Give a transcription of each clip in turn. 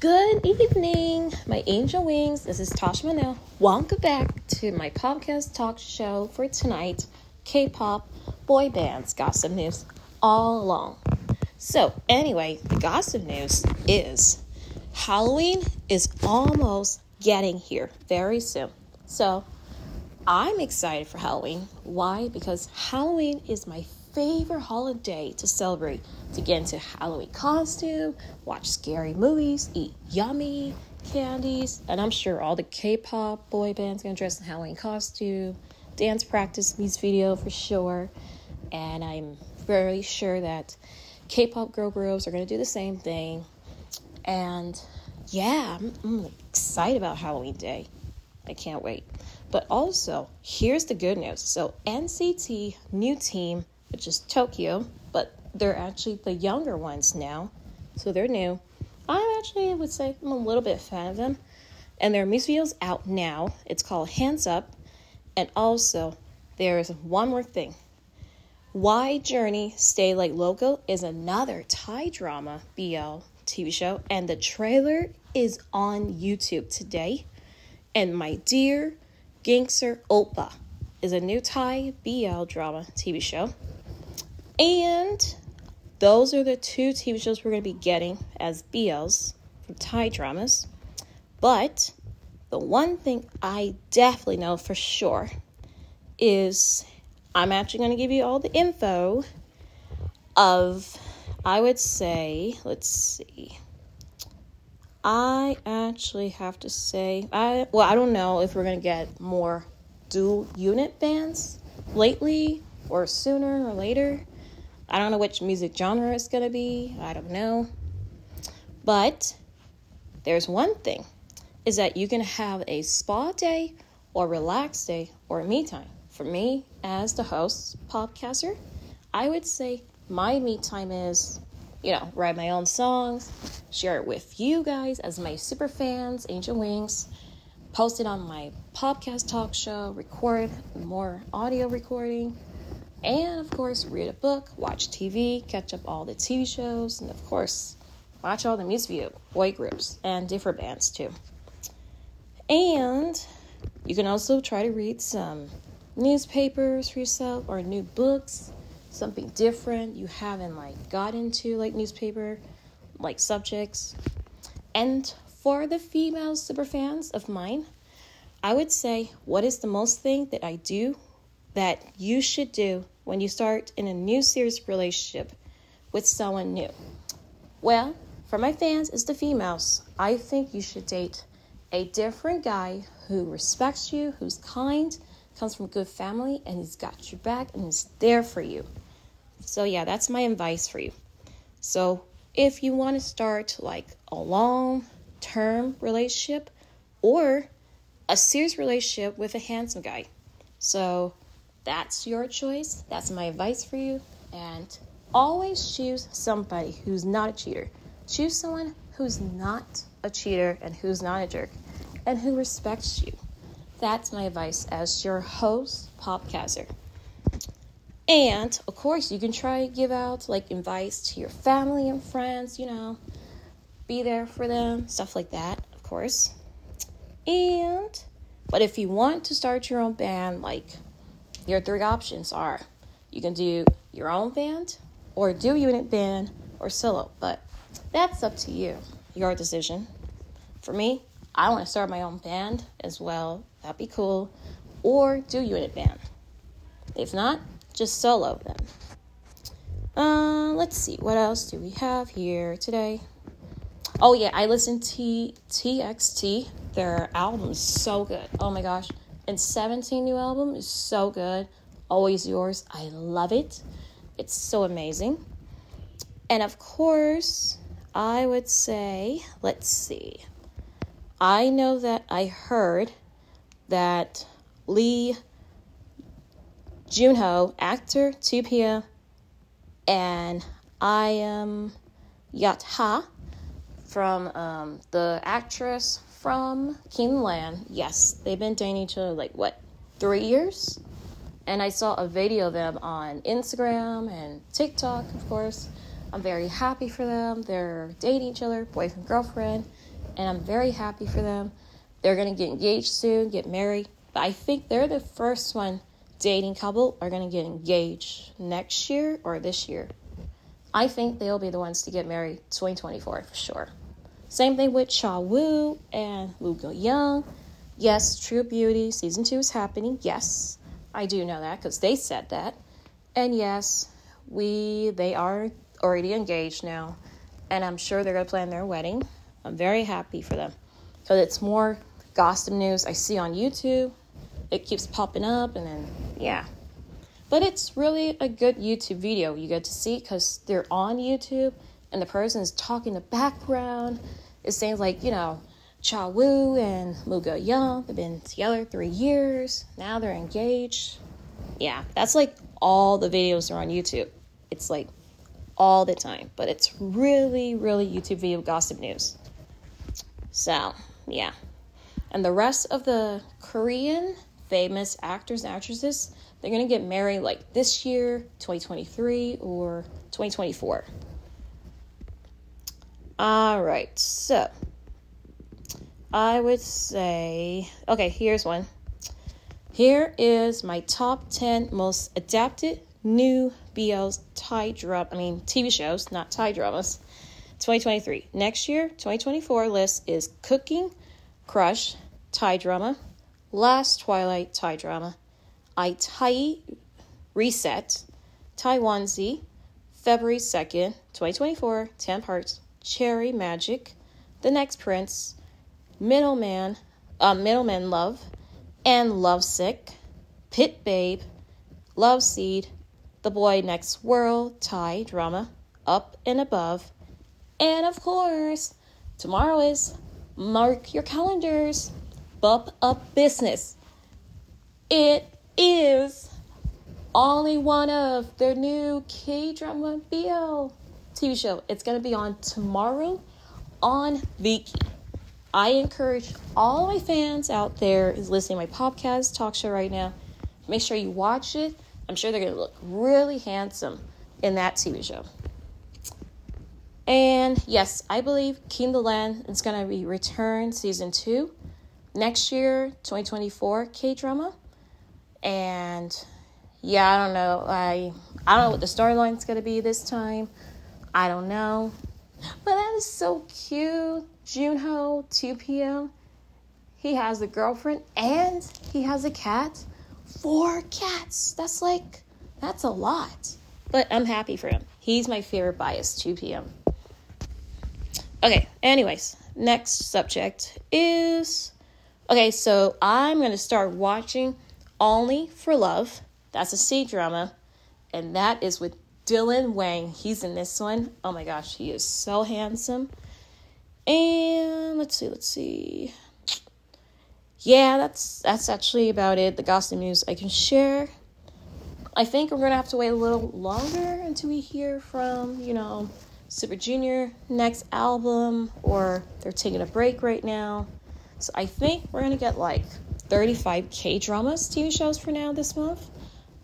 Good evening, my angel wings. This is Tasha Monell. Welcome back to my podcast talk show for tonight K pop, boy bands, gossip news, all along. So, anyway, the gossip news is Halloween is almost getting here very soon. So, I'm excited for Halloween. Why? Because Halloween is my favorite holiday to celebrate. To get into Halloween costume, watch scary movies, eat yummy candies, and I'm sure all the K-pop boy bands gonna dress in Halloween costume, dance practice music video for sure, and I'm very sure that K-pop girl groups are gonna do the same thing. And yeah, I'm, I'm excited about Halloween Day. I can't wait. But also, here's the good news. So, NCT new team, which is Tokyo, but they're actually the younger ones now. So they're new. I actually would say I'm a little bit fan of them. And their music video's out now. It's called Hands Up. And also, there's one more thing. Why Journey Stay Like Loco is another Thai drama BL TV show, and the trailer is on YouTube today. And My Dear Gangster Oppa is a new Thai BL drama TV show. And those are the two TV shows we're going to be getting as BLs from Thai dramas. But the one thing I definitely know for sure is I'm actually going to give you all the info of, I would say, let's see. I actually have to say, I well, I don't know if we're gonna get more dual unit bands lately or sooner or later. I don't know which music genre it's gonna be. I don't know, but there's one thing: is that you can have a spa day or relax day or me time. For me, as the host podcaster, I would say my me time is you know, write my own songs, share it with you guys as my super fans, Angel Wings, post it on my podcast talk show, record more audio recording, and of course, read a book, watch TV, catch up all the TV shows, and of course, watch all the music video, boy groups, and different bands too. And you can also try to read some newspapers for yourself or new books something different you haven't like got into like newspaper like subjects and for the female super fans of mine i would say what is the most thing that i do that you should do when you start in a new serious relationship with someone new well for my fans is the females i think you should date a different guy who respects you who's kind comes from a good family and he's got your back and he's there for you. So, yeah, that's my advice for you. So, if you want to start like a long term relationship or a serious relationship with a handsome guy, so that's your choice. That's my advice for you. And always choose somebody who's not a cheater. Choose someone who's not a cheater and who's not a jerk and who respects you. That's my advice as your host, Popcaster. And of course, you can try to give out like advice to your family and friends, you know, be there for them, stuff like that, of course. And, but if you want to start your own band, like your three options are you can do your own band, or do unit band, or solo. But that's up to you, your decision. For me, I want to start my own band as well That'd be cool. Or do unit band. If not, just solo them. Uh, let's see, what else do we have here today? Oh yeah, I listened to TXT. Their album is so good. Oh my gosh. And 17 new album is so good. Always yours. I love it. It's so amazing. And of course, I would say, let's see. I know that I heard that Lee Junho, actor, 2 and I am Yat-ha from um, the actress from King the Land. Yes, they've been dating each other like what, three years? And I saw a video of them on Instagram and TikTok, of course. I'm very happy for them. They're dating each other, boyfriend, girlfriend, and I'm very happy for them. They're gonna get engaged soon, get married. But I think they're the first one dating couple are gonna get engaged next year or this year. I think they'll be the ones to get married 2024 for sure. Same thing with Cha Woo and Woo Go Young. Yes, True Beauty season two is happening. Yes, I do know that because they said that. And yes, we they are already engaged now, and I'm sure they're gonna plan their wedding. I'm very happy for them because it's more gossip news I see on YouTube. It keeps popping up, and then yeah. But it's really a good YouTube video you get to see because they're on YouTube and the person is talking in the background. It seems like, you know, Cha Woo and Mugo Young, they've been together three years. Now they're engaged. Yeah, that's like all the videos are on YouTube. It's like all the time, but it's really, really YouTube video gossip news. So, yeah. And the rest of the Korean famous actors and actresses, they're going to get married like this year, 2023, or 2024. All right, so I would say, okay, here's one. Here is my top 10 most adapted new BLs Thai drama, I mean TV shows, not Thai dramas. 2023. Next year, 2024 list is Cooking, Crush, Thai drama, Last Twilight Thai drama, I Thai Reset, Taiwan Z, February 2nd, 2024, 10 parts, Cherry Magic, The Next Prince, Middleman, uh, Middleman Love, and Lovesick, Pit Babe, Love Seed, The Boy Next World, Thai drama, Up and Above, and of course, tomorrow is mark your calendars. Bump Up Business. It is only one of their new K drama BL TV show. It's going to be on tomorrow on Viki. I encourage all my fans out there is listening to my podcast talk show right now. Make sure you watch it. I'm sure they're going to look really handsome in that TV show. And yes, I believe King the Land is going to be returned season two next year, 2024 K drama. And yeah, I don't know. I I don't know what the storyline's gonna be this time. I don't know. But that is so cute. Junho, 2 p.m. He has a girlfriend and he has a cat. Four cats. That's like that's a lot. But I'm happy for him. He's my favorite bias, 2 p.m. Okay, anyways, next subject is Okay, so I'm going to start watching Only for Love. That's a C drama, and that is with Dylan Wang. He's in this one. Oh my gosh, he is so handsome. And let's see, let's see. Yeah, that's that's actually about it. The gossip news I can share. I think we're gonna have to wait a little longer until we hear from, you know, Super Junior next album, or they're taking a break right now. So I think we're gonna get like 35 K dramas TV shows for now this month.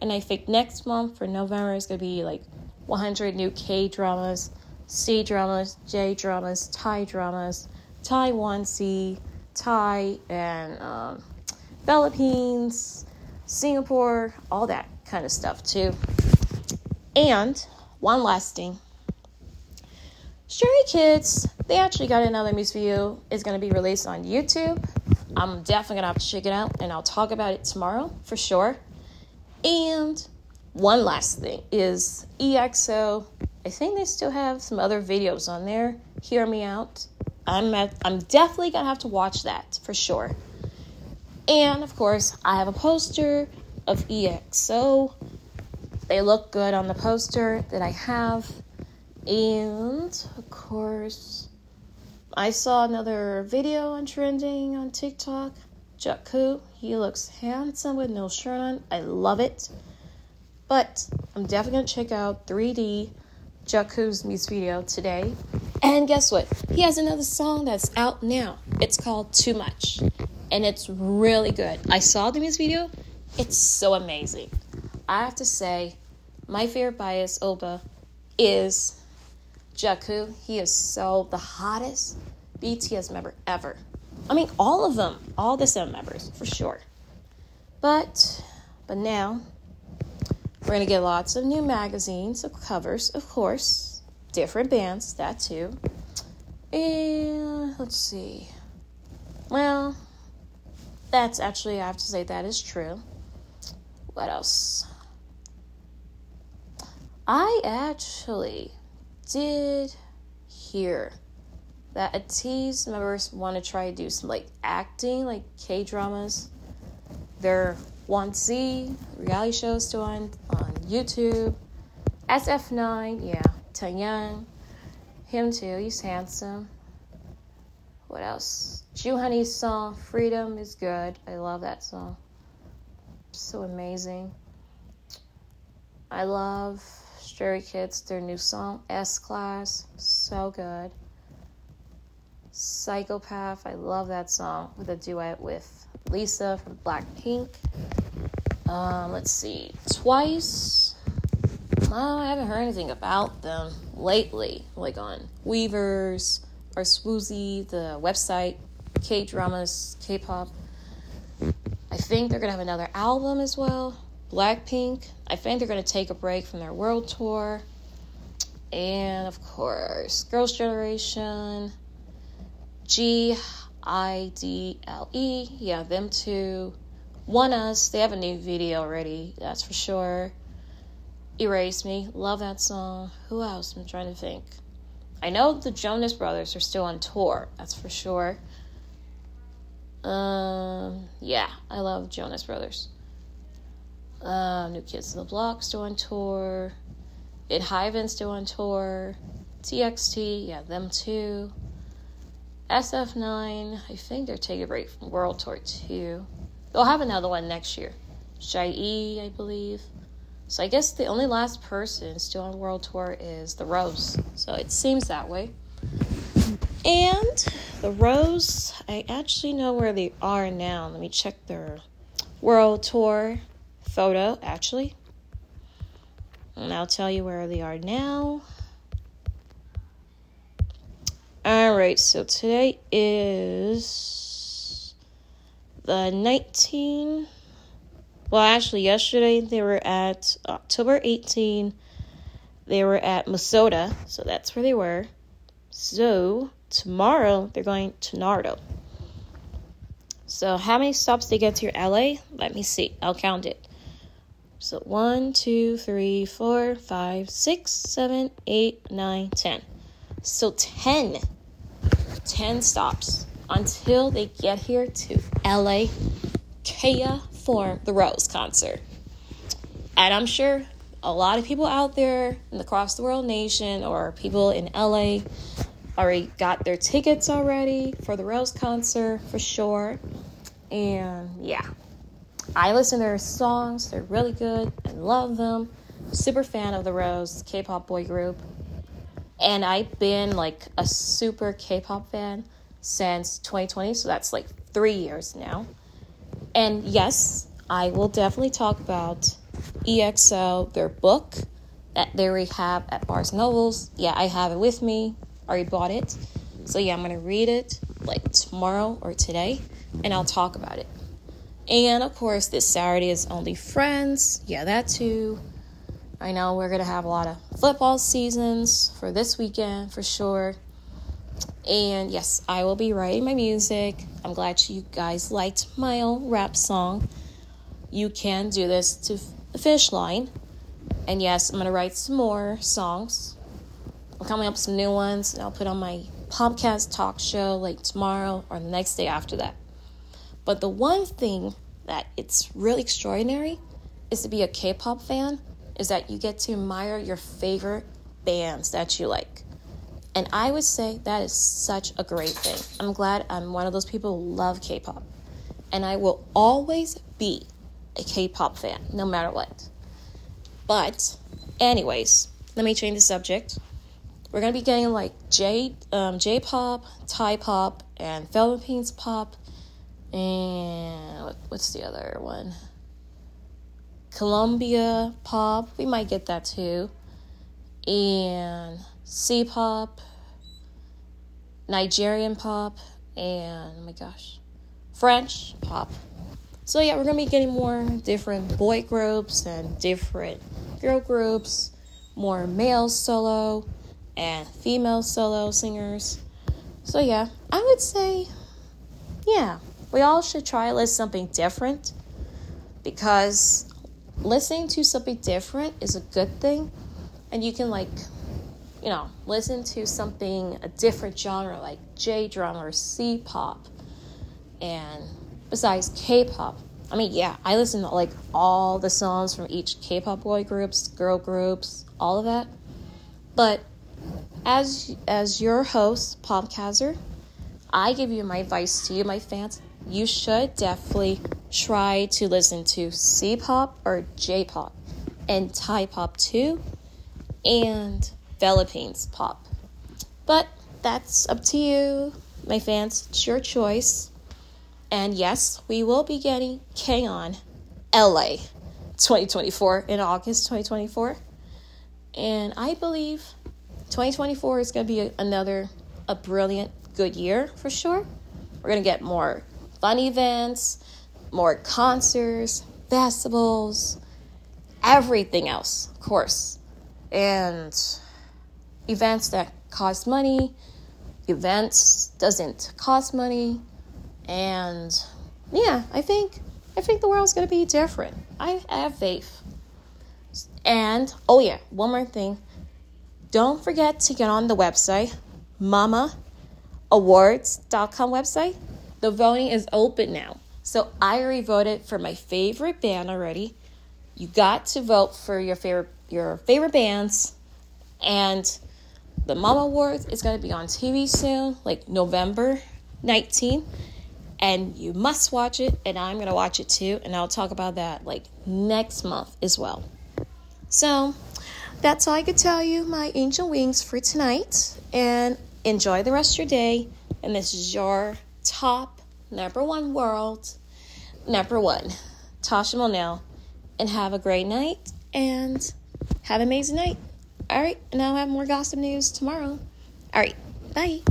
And I think next month for November is gonna be like 100 new K dramas, C dramas, J dramas, Thai dramas, Taiwan C, Thai, and um, Philippines, Singapore, all that kind of stuff too. And one last thing Stray Kids, they actually got another music video. It's going to be released on YouTube. I'm definitely going to have to check it out and I'll talk about it tomorrow for sure. And one last thing is EXO. I think they still have some other videos on there. Hear me out. I'm at, I'm definitely to have to watch that for sure. And of course, I have a poster of EXO. They look good on the poster that I have. And of course, I saw another video on trending on TikTok. Jakku, he looks handsome with no shirt on. I love it. But I'm definitely gonna check out 3D Jakku's music video today. And guess what? He has another song that's out now. It's called Too Much. And it's really good. I saw the music video. It's so amazing. I have to say, my favorite bias, Oba, is Jaku, he is so the hottest BTS member ever. I mean, all of them, all the seven members for sure. But, but now we're gonna get lots of new magazines of covers, of course, different bands, that too. And let's see. Well, that's actually I have to say that is true. What else? I actually did hear that ATEEZ members want to try to do some like acting, like K dramas. Their 1Z reality shows still on on YouTube. SF9, yeah, Taeyang, him too. He's handsome. What else? Joohoney's song "Freedom" is good. I love that song. So amazing. I love Stray Kids, their new song, S Class, so good. Psychopath, I love that song with a duet with Lisa from Blackpink. Um, let's see, Twice. Well, I haven't heard anything about them lately, like on Weverse or Swoozie, the website, K dramas, K pop. I think they're gonna have another album as well. Blackpink. I think they're to take a break from their world tour. And of course, Girls' Generation, G I D L E. Yeah, them two. ONEUS. They have a new video already, that's for sure. Erase Me. Love that song. Who else? I'm trying to think. I know the Jonas Brothers are still on tour, that's for sure. Um, yeah, I love Jonas Brothers. Um, New Kids on the Block still on tour. ENHYPEN still on tour. TXT, yeah, them too. SF9, I think they're taking a break from World Tour too. They'll have another one next year. Shai, I believe. So I guess the only last person still on World Tour is the Rose. So it seems that way. And the Rose, I actually know where they are now. Let me check their World Tour photo, actually. And I'll tell you where they are now. All right, so today is the 19. Well, actually, yesterday they were at October 18. They were at Musota, so that's where they were. So tomorrow they're going to Nardo. So how many stops they get to your LA? Let me see. I'll count it. So one, two, three, four, five, six, seven, eight, nine, ten. So 10. 10 stops until they get here to LA Kea for the Rose concert. And I'm sure a lot of people out there in the cross the world nation or people in LA already got their tickets already for the Rose concert for sure. And yeah, I listen to their songs, they're really good. I love them. Super fan of the Rose K pop boy group. And I've been like a super K pop fan since 2020, so that's like three years now. And yes, I will definitely talk about EXO, their book that they have at Barnes Nobles. Yeah, I have it with me. Already bought it. So yeah, I'm gonna read it like tomorrow or today, and I'll talk about it. And of course, this Saturday is only friends. Yeah, that too. I know we're going to have a lot of football seasons for this weekend for sure. And yes, I will be writing my music. I'm glad you guys liked my old rap song. You can do this to the finish line. And yes, I'm going to write some more songs. I'm coming up with some new ones, and I'll put on my podcast talk show like tomorrow or the next day after that. But the one thing that it's really extraordinary is to be a K-pop fan is that you get to admire your favorite bands that you like. And I would say that is such a great thing. I'm glad I'm one of those people who love K-pop. And I will always be a K-pop fan no matter what. But anyways, let me change the subject. We're gonna be getting like J um, J-pop, Thai pop, and Philippines pop and what's the other one? Colombia pop. We might get that too. And C pop, Nigerian pop, and oh my gosh, French pop. So, yeah, we're gonna be getting more different boy groups and different girl groups, more male solo and female solo singers. So, yeah, I would say, yeah, we all should try to listen something different because listening to something different is a good thing and you can like you know listen to something a different genre like j drama or c pop and besides k-pop i mean yeah i listen to like all the songs from each k-pop boy groups girl groups all of that. But as as your host popcaster i give you my advice to you my fans. You should definitely try to listen to C pop or J pop and Thai pop too, and Philippines pop. But that's up to you, my fans. It's your choice. And yes, we will be getting KCON LA 2024 in August 2024. And I believe 2024 is going to be another a brilliant good year for sure. We're going to get more fun events, more concerts, festivals, everything else, of course. And events that cost money, events doesn't cost money, and yeah, I think I think the world's gonna be different. I, have faith. And oh yeah, one more thing. Don't forget to get on the website, Mama mamaawards.com website. The voting is open now. So I already voted for my favorite band already. You got to vote for your favorite your favorite bands, and the Mama Awards is going to be on TV soon, like November 19. And you must watch it, and I'm going to watch it too, and I'll talk about that like next month as well. So that's all I could tell you, my angel wings, for tonight. And enjoy the rest of your day. And this is your top number one world, number one, Tasha Monell, and have a great night and have an amazing night. All right, now I have more gossip news tomorrow. All right, bye.